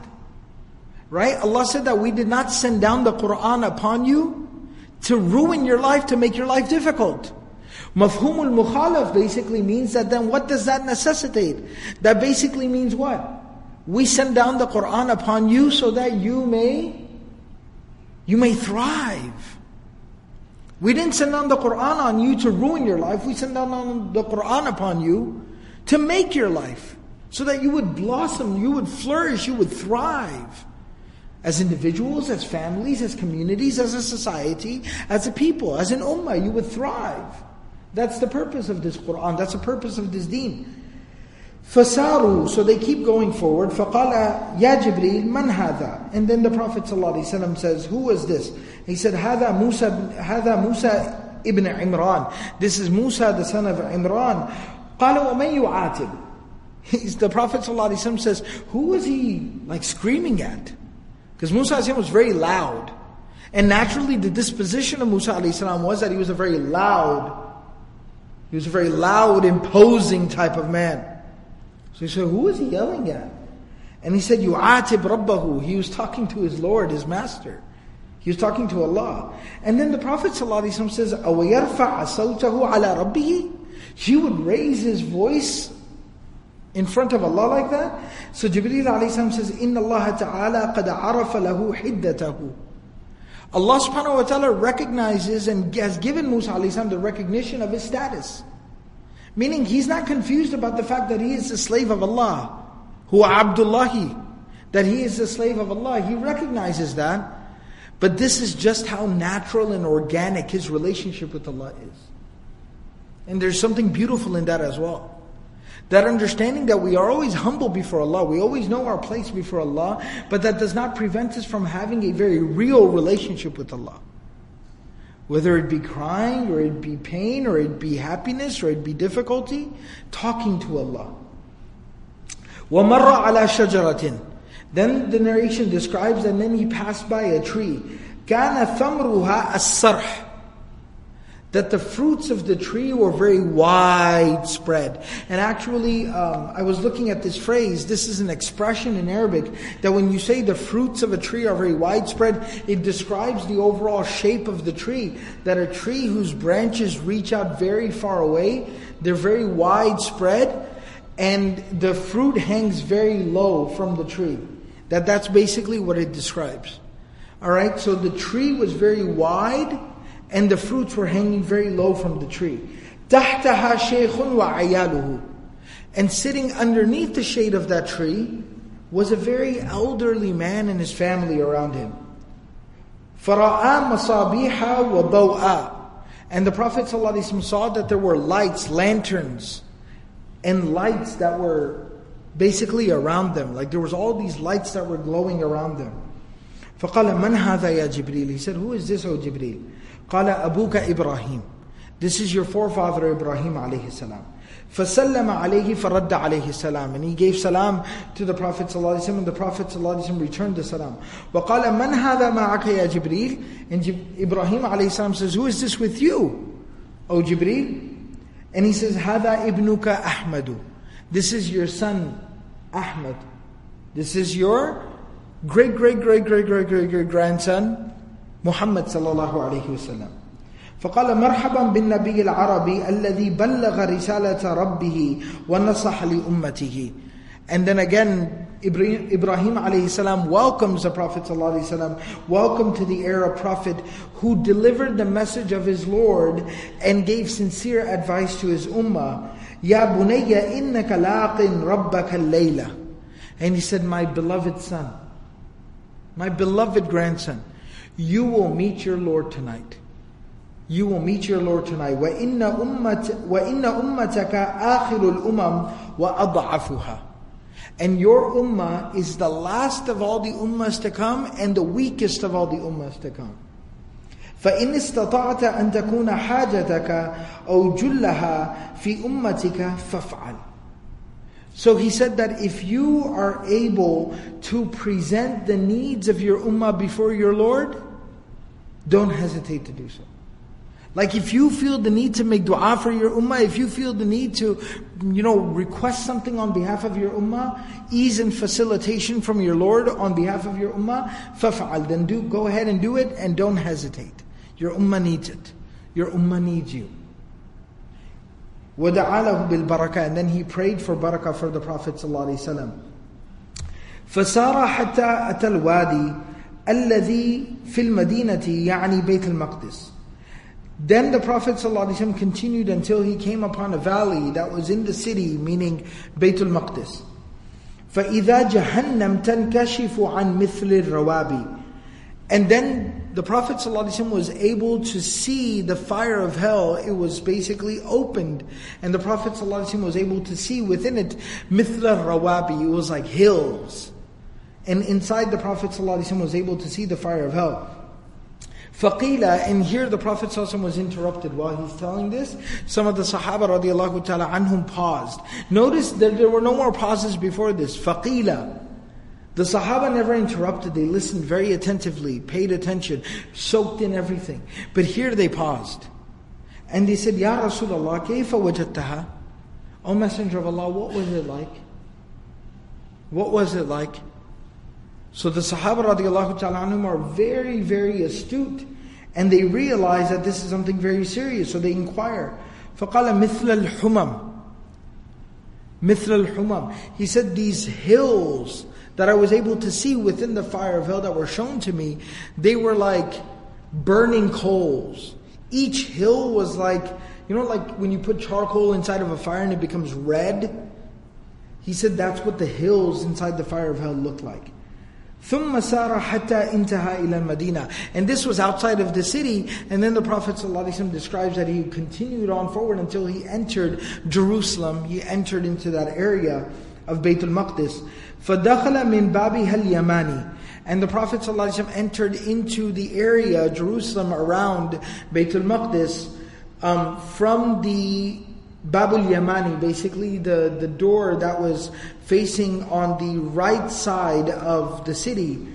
Right? Allah said that we did not send down the Quran upon you to ruin your life, to make your life difficult. Mafhumul mukhalaf basically means that then what does that necessitate? That basically means what? We send down the Quran upon you so that you may, you may thrive. We didn't send down the Quran on you to ruin your life. We sent down the Quran upon you to make your life. So that you would blossom, you would flourish, you would thrive. As individuals, as families, as communities, as a society, as a people, as an ummah, you would thrive. That's the purpose of this Quran. That's the purpose of this deen. فَسَارُوا So they keep going forward. فَقَالَ يَا جِبْرِيلْ مَنْ هَذَا And then the Prophet ﷺ says, Who is this? He said, هَذَا موسى, هذا موسى ibn Imran. This is Musa, the son of Imran. قَالَ وَمَنْ يُعَاتِبُ He's, the Prophet ﷺ says, Who was he like screaming at? Because Musa was very loud. And naturally the disposition of Musa was that he was a very loud he was a very loud, imposing type of man. So he said, Who is he yelling at? And he said, Yu'atib Rabbahu. He was talking to his Lord, his master. He was talking to Allah. And then the Prophet ﷺ says, أَوَيَرْفَعَ صَوْتَهُ عَلَى رَبِّهِ He would raise his voice in front of Allah like that. So Jibreel ﷺ says, إِنَّ اللَّهَ تَعَالَى قَدْ عَرَفَ لَهُ حِدَّتَهُ Allah subhanahu wa ta'ala recognizes and has given Musa alayhi the recognition of his status. Meaning he's not confused about the fact that he is a slave of Allah. Who Abdullahi. That he is a slave of Allah. He recognizes that. But this is just how natural and organic his relationship with Allah is. And there's something beautiful in that as well. That understanding that we are always humble before Allah, we always know our place before Allah, but that does not prevent us from having a very real relationship with Allah. Whether it be crying, or it be pain, or it be happiness, or it be difficulty, talking to Allah. وَمَرَّ عَلَى شَجَرَةٍ Then the narration describes, and then he passed by a tree. كَانَ ثَمْرُهَا السَّرْحِ that the fruits of the tree were very widespread. And actually, um, I was looking at this phrase. This is an expression in Arabic that when you say the fruits of a tree are very widespread, it describes the overall shape of the tree. That a tree whose branches reach out very far away, they're very widespread, and the fruit hangs very low from the tree. That that's basically what it describes. All right, so the tree was very wide and the fruits were hanging very low from the tree. تحتها شيخ وعياله And sitting underneath the shade of that tree was a very elderly man and his family around him. فرأى مصابيح وضوءا And the Prophet ﷺ saw that there were lights, lanterns, and lights that were basically around them. Like there was all these lights that were glowing around them. فقال من هذا يا جبريل He said, who is this, O Jibreel? قال أبوك إبراهيم This is your forefather Ibrahim عليه السلام فسلم عليه فرد عليه السلام and he gave salam to the Prophet صلى الله عليه وسلم and the Prophet صلى الله عليه وسلم returned the salam وقال من هذا معك يا جبريل and Ibrahim عليه السلام says who is this with you O Jibreel and he says هذا ابنك أحمد this is your son Ahmad this is your great great great great great great great grandson محمد صلى الله عليه وسلم فقال مرحبا بالنبي العربي الذي بلغ رسالة ربه ونصح لأمته And then again, Ibrahim, alayhi salam welcomes the Prophet sallallahu welcome to the Arab prophet who delivered the message of his Lord and gave sincere advice to his ummah. Ya bunayya innaka laqin rabbaka layla. And he said, my beloved son, my beloved grandson, you will meet your Lord tonight. You will meet your Lord tonight. وَإِنَّ أُمَّتَ وَإِنَّ أُمَّتَكَ آخِرُ الْأُمَمْ وَأَضْعَفُهَا And your ummah is the last of all the ummahs to come and the weakest of all the ummahs to come. فإن استطعت أن تكون حاجتك أو جلها في أمتك فافعل so he said that if you are able to present the needs of your ummah before your Lord, don't hesitate to do so. Like if you feel the need to make dua for your ummah, if you feel the need to, you know, request something on behalf of your ummah, ease and facilitation from your Lord on behalf of your ummah, fafa'al, then do, go ahead and do it and don't hesitate. Your ummah needs it. Your ummah needs you. وَدَعَى لَهُ بِالْبَرَكَةِ And then he prayed for barakah for the Prophet ﷺ. فسار حتى أتى الوادي الذي في المدينة يعني بيت المقدس then the Prophet ﷺ continued until he came upon a valley that was in the city, meaning Baytul Maqdis. فَإِذَا جَهَنَّمْ تَنْكَشِفُ عَنْ مِثْلِ الرَّوَابِ And then the Prophet ﷺ was able to see the fire of hell. It was basically opened. And the Prophet ﷺ was able to see within it مِثْلَ الرَّوَابِ It was like hills. And inside the Prophet ﷺ was able to see the fire of hell. Faqila, and here the Prophet ﷺ was interrupted while he's telling this. Some of the Sahaba radiallahu ta'ala anhum paused. Notice that there were no more pauses before this. Faqila. The Sahaba never interrupted, they listened very attentively, paid attention, soaked in everything. But here they paused. And they said, Ya Rasulullah, kayfa wajadtaha? O Messenger of Allah, what was it like? What was it like? So the Sahaba radiallahu ta'ala anhum are very, very astute. And they realize that this is something very serious. So they inquire. فَقَالَ مِثْلَ الْحُمَمِ مِثْلَ الْحُمَمِ He said these hills that I was able to see within the fire of hell that were shown to me, they were like burning coals. Each hill was like, you know, like when you put charcoal inside of a fire and it becomes red? He said that's what the hills inside the fire of hell look like. ثم سار حتى انتهى إلى المدينة and this was outside of the city and then the Prophet ﷺ describes that he continued on forward until he entered Jerusalem he entered into that area of Bayt al-Maqdis فدخل من بابها اليماني and the Prophet ﷺ entered into the area Jerusalem around Bayt al-Maqdis um, from the Babul Yamani, basically the, the door that was facing on the right side of the city.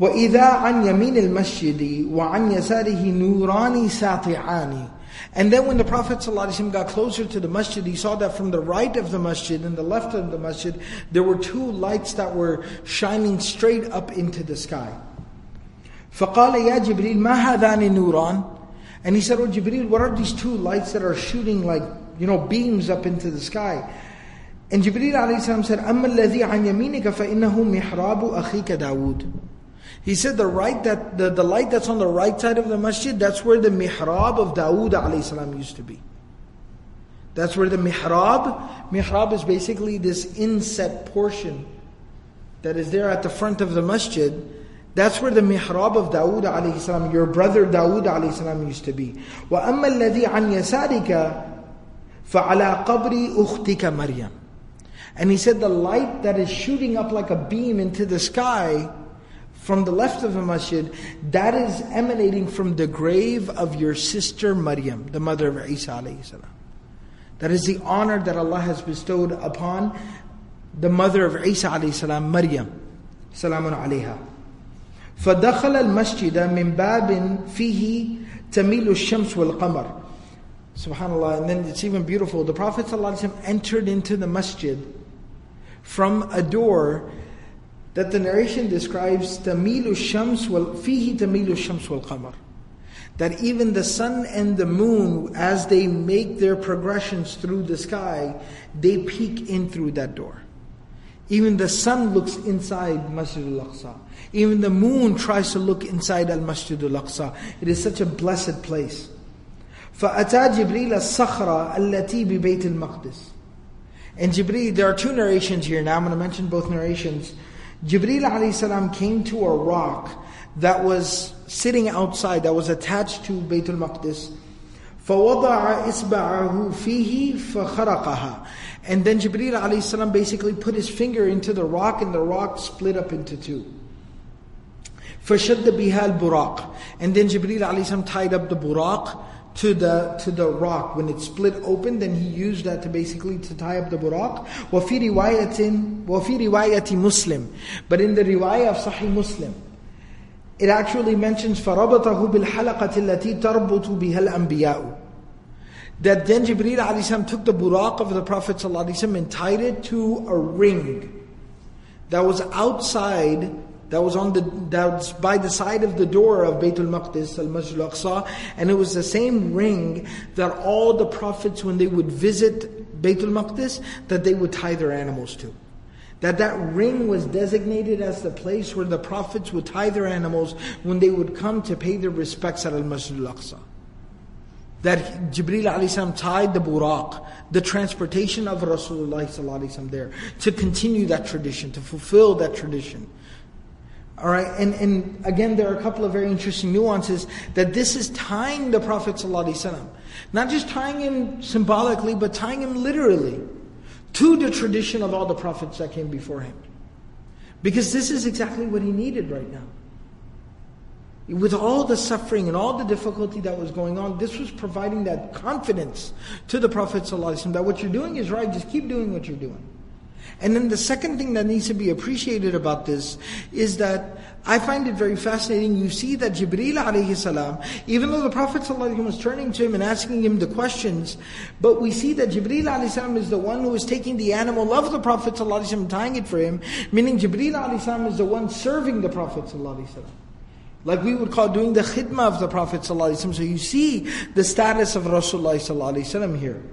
وَإِذَا عَنْ يَمِينِ الْمَسْجِدِ وَعَنْ يَسَارِهِ نُورَانِ سَاطِعَانِ And then when the Prophet ﷺ got closer to the masjid, he saw that from the right of the masjid and the left of the masjid, there were two lights that were shining straight up into the sky. فَقَالَ يَا جِبْرِيلُ مَا هَذَانِ نُورَانِ And he said, Oh Jibreel, what are these two lights that are shooting like you know, beams up into the sky. And Jibreel alayhi said, أَمَّا الَّذِي عَنْ يَمِينِكَ فَإِنَّهُ مِحْرَابُ أَخِيكَ دَاوُودَ He said the right that the, the light that's on the right side of the masjid, that's where the mihrab of Dawood alayhi used to be. That's where the mihrab, mihrab is basically this inset portion that is there at the front of the masjid. That's where the mihrab of Dawood alayhi your brother Dawood alayhi used to be. وَأَمَّا الَّذِي عَنْ يَسَارِكَ فَعَلَىٰ قَبْرِ أُخْتِكَ مَرْيَمْ And he said the light that is shooting up like a beam into the sky from the left of the masjid, that is emanating from the grave of your sister Maryam, the mother of Isa alayhi salam. That is the honor that Allah has bestowed upon the mother of Isa alayhi salam, Maryam. Salamun alayha. فدخل المسجد من باب فيه تميل الشمس والقمر Subhanallah. And then it's even beautiful. The Prophet ﷺ entered into the masjid from a door that the narration describes tamilu shams wal fihi tamilu shams wal qamar that even the sun and the moon as they make their progressions through the sky they peek in through that door even the sun looks inside Masjid al-Aqsa even the moon tries to look inside al-Masjid al-Aqsa it is such a blessed place فأتى جبريل الصخرة التي ببيت المقدس And Jibreel, there are two narrations here. Now I'm going to mention both narrations. Jibreel alayhi salam came to a rock that was sitting outside, that was attached to Bayt al-Maqdis. فَوَضَعَ إِصْبَعَهُ فِيهِ فَخَرَقَهَا And then Jibreel alayhi salam basically put his finger into the rock and the rock split up into two. فَشَدَّ بِهَا الْبُرَاقِ And then Jibreel alayhi salam tied up the buraq to the to the rock when it split open then he used that to basically to tie up the buraq وفي رواية وفي رواية مسلم but in the riwayah of Sahih Muslim it actually mentions فربطه بالحلقة التي تربط بها الأنبياء that then Jibreel alayhi took the buraq of the Prophet ﷺ and tied it to a ring that was outside that was on the that was by the side of the door of Baytul Maqdis, Al Masjid Al Aqsa, and it was the same ring that all the prophets, when they would visit Baytul Maqdis, that they would tie their animals to. That that ring was designated as the place where the prophets would tie their animals when they would come to pay their respects at Al Masjid Al Aqsa. That Jibreel alayhi tied the buraq, the transportation of Rasulullah there, to continue that tradition, to fulfill that tradition. All right, and, and again, there are a couple of very interesting nuances that this is tying the Prophet not just tying him symbolically, but tying him literally to the tradition of all the prophets that came before him. Because this is exactly what he needed right now. With all the suffering and all the difficulty that was going on, this was providing that confidence to the Prophet that what you're doing is right, just keep doing what you're doing. And then the second thing that needs to be appreciated about this is that I find it very fascinating. You see that Jibreel alayhi salam, even though the Prophet was turning to him and asking him the questions, but we see that Jibreel alayhi salam is the one who is taking the animal of the Prophet and tying it for him, meaning Jibreel alayhi salam is the one serving the Prophet like we would call doing the khidmah of the Prophet So you see the status of Rasulullah here.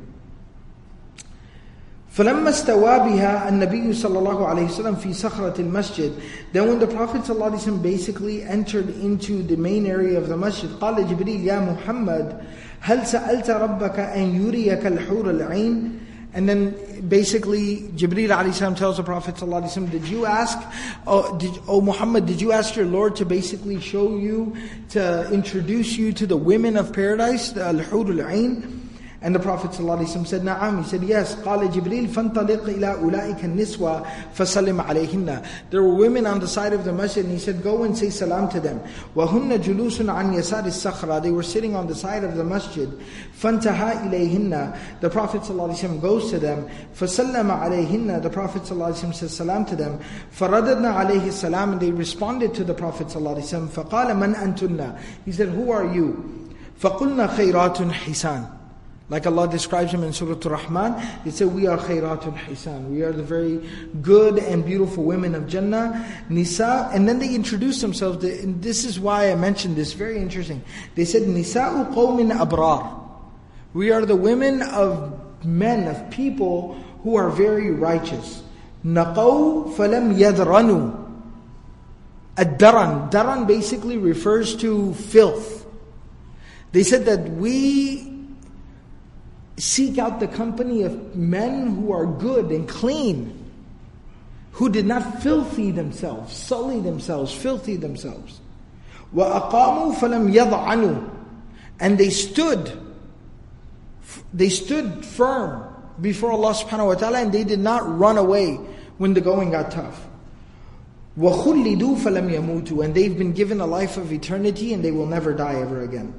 فلما استوى بها النبي صلى الله عليه وسلم في صخرة المسجد then when the Prophet صلى الله عليه وسلم basically entered into the main area of the masjid قال جبريل يا محمد هل سألت ربك أن يريك الحور العين and then basically Jibreel alayhi tells the Prophet ﷺ, did you ask, oh, did, oh Muhammad, did you ask your Lord to basically show you, to introduce you to the women of paradise, the al-hur al-ain? And the Prophet ﷺ said, Na'am. He said, yes. قال جبريل فانطلق إلى أولئك النسوة فسلم عليهن. There were women on the side of the masjid and he said, go and say salam to them. وهن جلوس عن يسار الصخرة. They were sitting on the side of the masjid. فانتهى إليهن. The Prophet ﷺ goes to them. فسلم عليهن. The Prophet ﷺ says salam to them. فرددنا عليه السلام. And they responded to the Prophet ﷺ. فقال من أنتن. He said, who are you? فقلنا خيرات حسان. Like Allah describes them in Surah Ar-Rahman, He said, We are khayratun hisan. We are the very good and beautiful women of Jannah. Nisa, and then they introduce themselves. And this is why I mentioned this, very interesting. They said, Nisa'u qawmin abrar. We are the women of men, of people who are very righteous. Naqaw falam yadranu. Ad-daran. Daran basically refers to filth. They said that we seek out the company of men who are good and clean, who did not filthy themselves, sully themselves, filthy themselves. وَأَقَامُوا فَلَمْ يَضْعَنُوا And they stood, they stood firm before Allah subhanahu wa ta'ala and they did not run away when the going got tough. وَخُلِّدُوا فَلَمْ يَمُوتُوا And they've been given a life of eternity and they will never die ever again.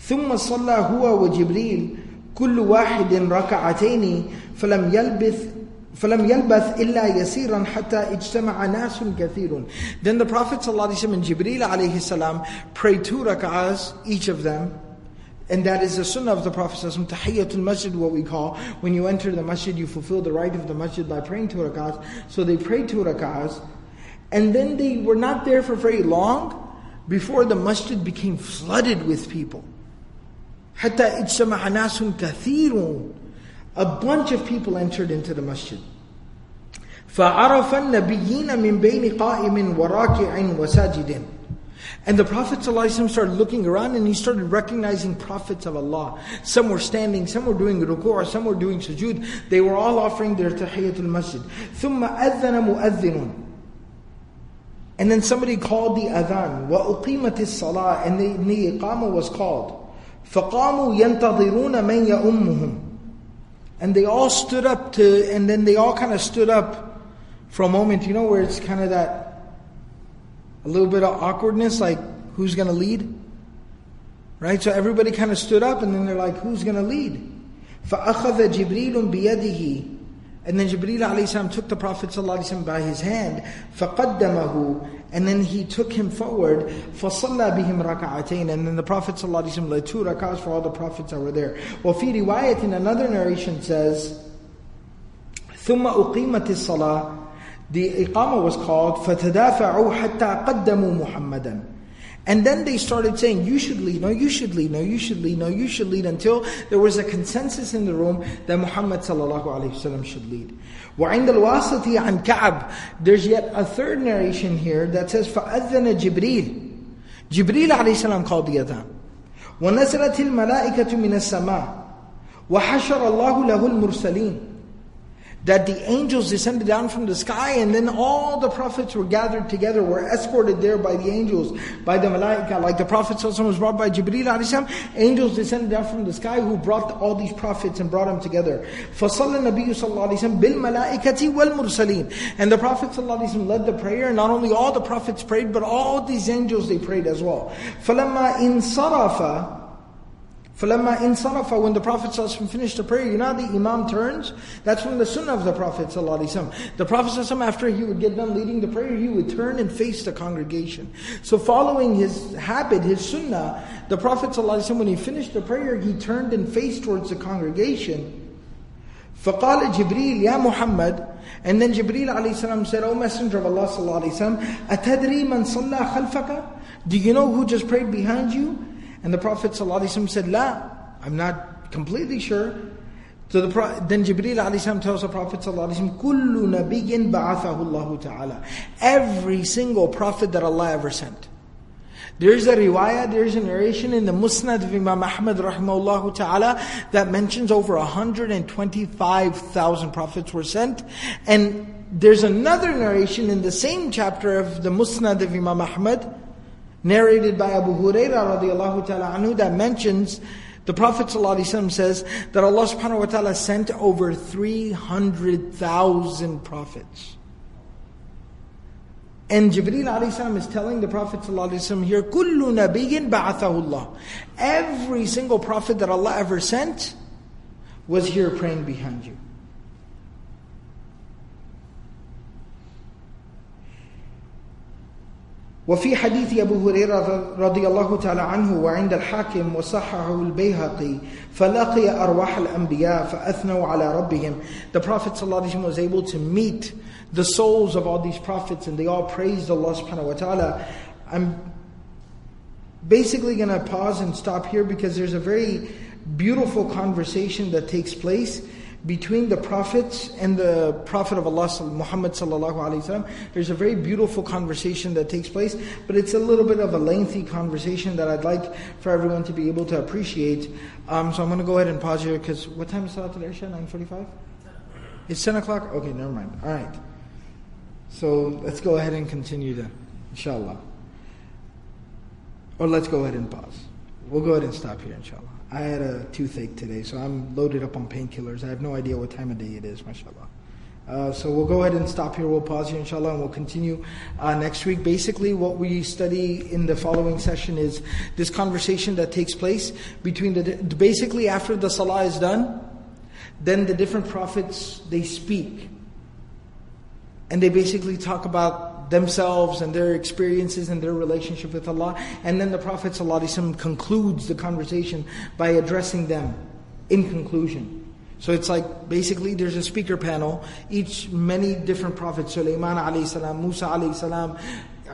ثم صلى هو وجبريل كل واحد ركعتين فلم يلبث فلم يلبث إلا يسيرا حتى اجتمع ناس كثير. Then the Prophet ﷺ and Jibreel alayhi salam prayed two rak'ahs, each of them. And that is the sunnah of the Prophet ﷺ, tahiyyatul masjid, what we call. When you enter the masjid, you fulfill the right of the masjid by praying two rak'ahs. So they prayed two rak'ahs. And then they were not there for very long before the masjid became flooded with people. حتى اجتمع ناس كثير a bunch of people entered into the masjid فعرف النبيين من بين قائم وراكع وساجد and the Prophet ﷺ started looking around and he started recognizing prophets of Allah. Some were standing, some were doing ruku', some were doing sujood. They were all offering their tahiyatul masjid. ثم أذن مؤذن And then somebody called the adhan. وأقيمت الصلاة And the, the iqamah was called. فَقَامُوا يَنْتَظِرُونَ مَنْ يَأُمُّهُمْ And they all stood up to, and then they all kind of stood up for a moment, you know, where it's kind of that, a little bit of awkwardness, like, who's going to lead? Right? So everybody kind of stood up, and then they're like, who's going to lead? فَأَخَذَ جِبْرِيلٌ بِيَدِهِ and then Jibreel alayhi took the Prophet ﷺ by his hand, فَقَدَّمَهُ And then he took him forward, فَصَلَّى بِهِمْ رَكَعَتَيْنِ And then the Prophet ﷺ led two rak'ahs for all the Prophets that were there. وَفِي رِوَايَةٍ Another narration says, ثُمَّ أُقِيمَتِ الصَّلَاةِ the iqamah was called فَتَدَافَعُوا حَتَّى قَدَّمُوا مُحَمَّدًا and then they started saying, you should lead, no, you should lead, no, you should lead, no, you should lead, until there was a consensus in the room that Muhammad sallallahu alayhi wasallam should lead. وعند الواسطة عن كعب, there's yet a third narration here that says, فأذن جبريل. Jibreel alayhi salam called the adhan. ونزلت الملائكة من السماء وحشر الله له المرسلين that the angels descended down from the sky and then all the prophets were gathered together, were escorted there by the angels, by the malaika, like the Prophet was brought by Jibreel alayhi angels descended down from the sky who brought all these prophets and brought them together. فَصَلَّى النَّبِيُّ صَلَّى اللَّهُ عَلَيْهِ وَسَلَّمْ وَالْمُرْسَلِينَ And the Prophet led the prayer, and not only all the prophets prayed, but all these angels they prayed as well. فَلَمَّا إِنْصَرَفَ فَلَمَّا إِنصَرَفَ When the Prophet ﷺ finished the prayer, you know the Imam turns? That's from the sunnah of the Prophet ﷺ. The Prophet ﷺ, after he would get done leading the prayer, he would turn and face the congregation. So following his habit, his sunnah, the Prophet ﷺ, when he finished the prayer, he turned and faced towards the congregation. فقال جبريل يا محمد and then Jibreel alayhi salam said, O Messenger of Allah sallallahu alayhi wasallam, أتدري من صلى خلفك? Do you know who just prayed behind you? And the Prophet ﷺ said, La, I'm not completely sure. So the, then Jibreel ﷺ tells the Prophet ﷺ, كُلُّ نَبِيٍّ بَعَثَهُ اللَّهُ تَعَالَى Every single prophet that Allah ever sent. There's a riwayah, there's a narration in the Musnad of Imam Ahmad rahimahullah ta'ala that mentions over 125,000 prophets were sent. And there's another narration in the same chapter of the Musnad of Imam Ahmad narrated by Abu Hurairah radiallahu ta'ala anhu that mentions the Prophet ﷺ says that Allah subhanahu wa ta'ala sent over 300,000 prophets. And Jibreel alayhi is telling the Prophet ﷺ here, كُلُّ نَبِيٍّ بَعَثَهُ اللَّهُ Every single prophet that Allah ever sent was here praying behind you. وفي حديث أبو هريرة رضي الله تعالى عنه وعند الحاكم وصححه البيهقي فلقي أرواح الأنبياء فأثنوا على ربهم The Prophet ﷺ was able to meet the souls of all these prophets and they all praised Allah subhanahu wa ta'ala. I'm basically going to pause and stop here because there's a very beautiful conversation that takes place between the prophets and the Prophet of Allah, Muhammad sallallahu alaihi wasallam. There's a very beautiful conversation that takes place, but it's a little bit of a lengthy conversation that I'd like for everyone to be able to appreciate. Um, so I'm going to go ahead and pause here because what time is Salat al-Isha? 9:45. It's 10 o'clock. Okay, never mind. All right. So let's go ahead and continue then, inshallah. Or let's go ahead and pause. We'll go ahead and stop here, inshallah. I had a toothache today, so I'm loaded up on painkillers. I have no idea what time of day it is, mashallah. Uh, so we'll go ahead and stop here. We'll pause here, inshallah, and we'll continue uh, next week. Basically, what we study in the following session is this conversation that takes place between the. Basically, after the salah is done, then the different prophets they speak, and they basically talk about themselves and their experiences and their relationship with Allah. And then the Prophet ﷺ concludes the conversation by addressing them in conclusion. So it's like basically there's a speaker panel, each many different prophets, Sulaiman alayhi salam, Musa alayhi salam,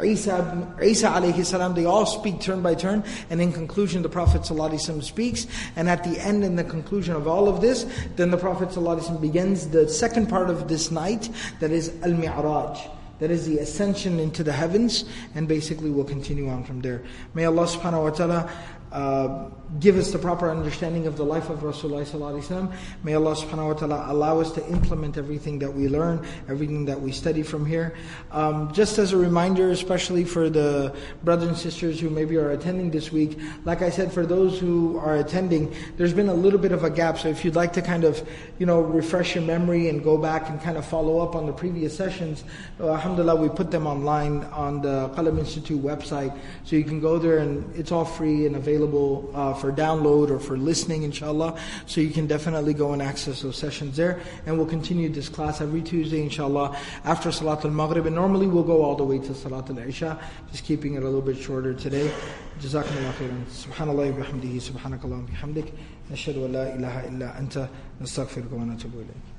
Isa, Isa alayhi salam, they all speak turn by turn, and in conclusion the Prophet ﷺ speaks, and at the end in the conclusion of all of this, then the Prophet ﷺ begins the second part of this night, that is Al-Mi'raj. That is the ascension into the heavens, and basically we'll continue on from there. May Allah subhanahu wa ta'ala uh, give us the proper understanding of the life of Rasulullah May Allah subhanahu wa ta'ala allow us to implement everything that we learn, everything that we study from here. Um, just as a reminder, especially for the brothers and sisters who maybe are attending this week, like I said, for those who are attending, there's been a little bit of a gap. So if you'd like to kind of, you know, refresh your memory and go back and kind of follow up on the previous sessions, uh, alhamdulillah, we put them online on the Qalam Institute website. So you can go there and it's all free and available uh, for download or for listening, inshallah. So you can definitely go and access those sessions there. And we'll continue this class every Tuesday, inshallah, after Salat al Maghrib. And normally we'll go all the way to Salat al Isha, just keeping it a little bit shorter today. جزاكم الله خيرا سبحان الله وبحمده سبحانك اللهم وبحمدك نشهد أن لا إله إلا أنت نستغفرك ونتوب إليك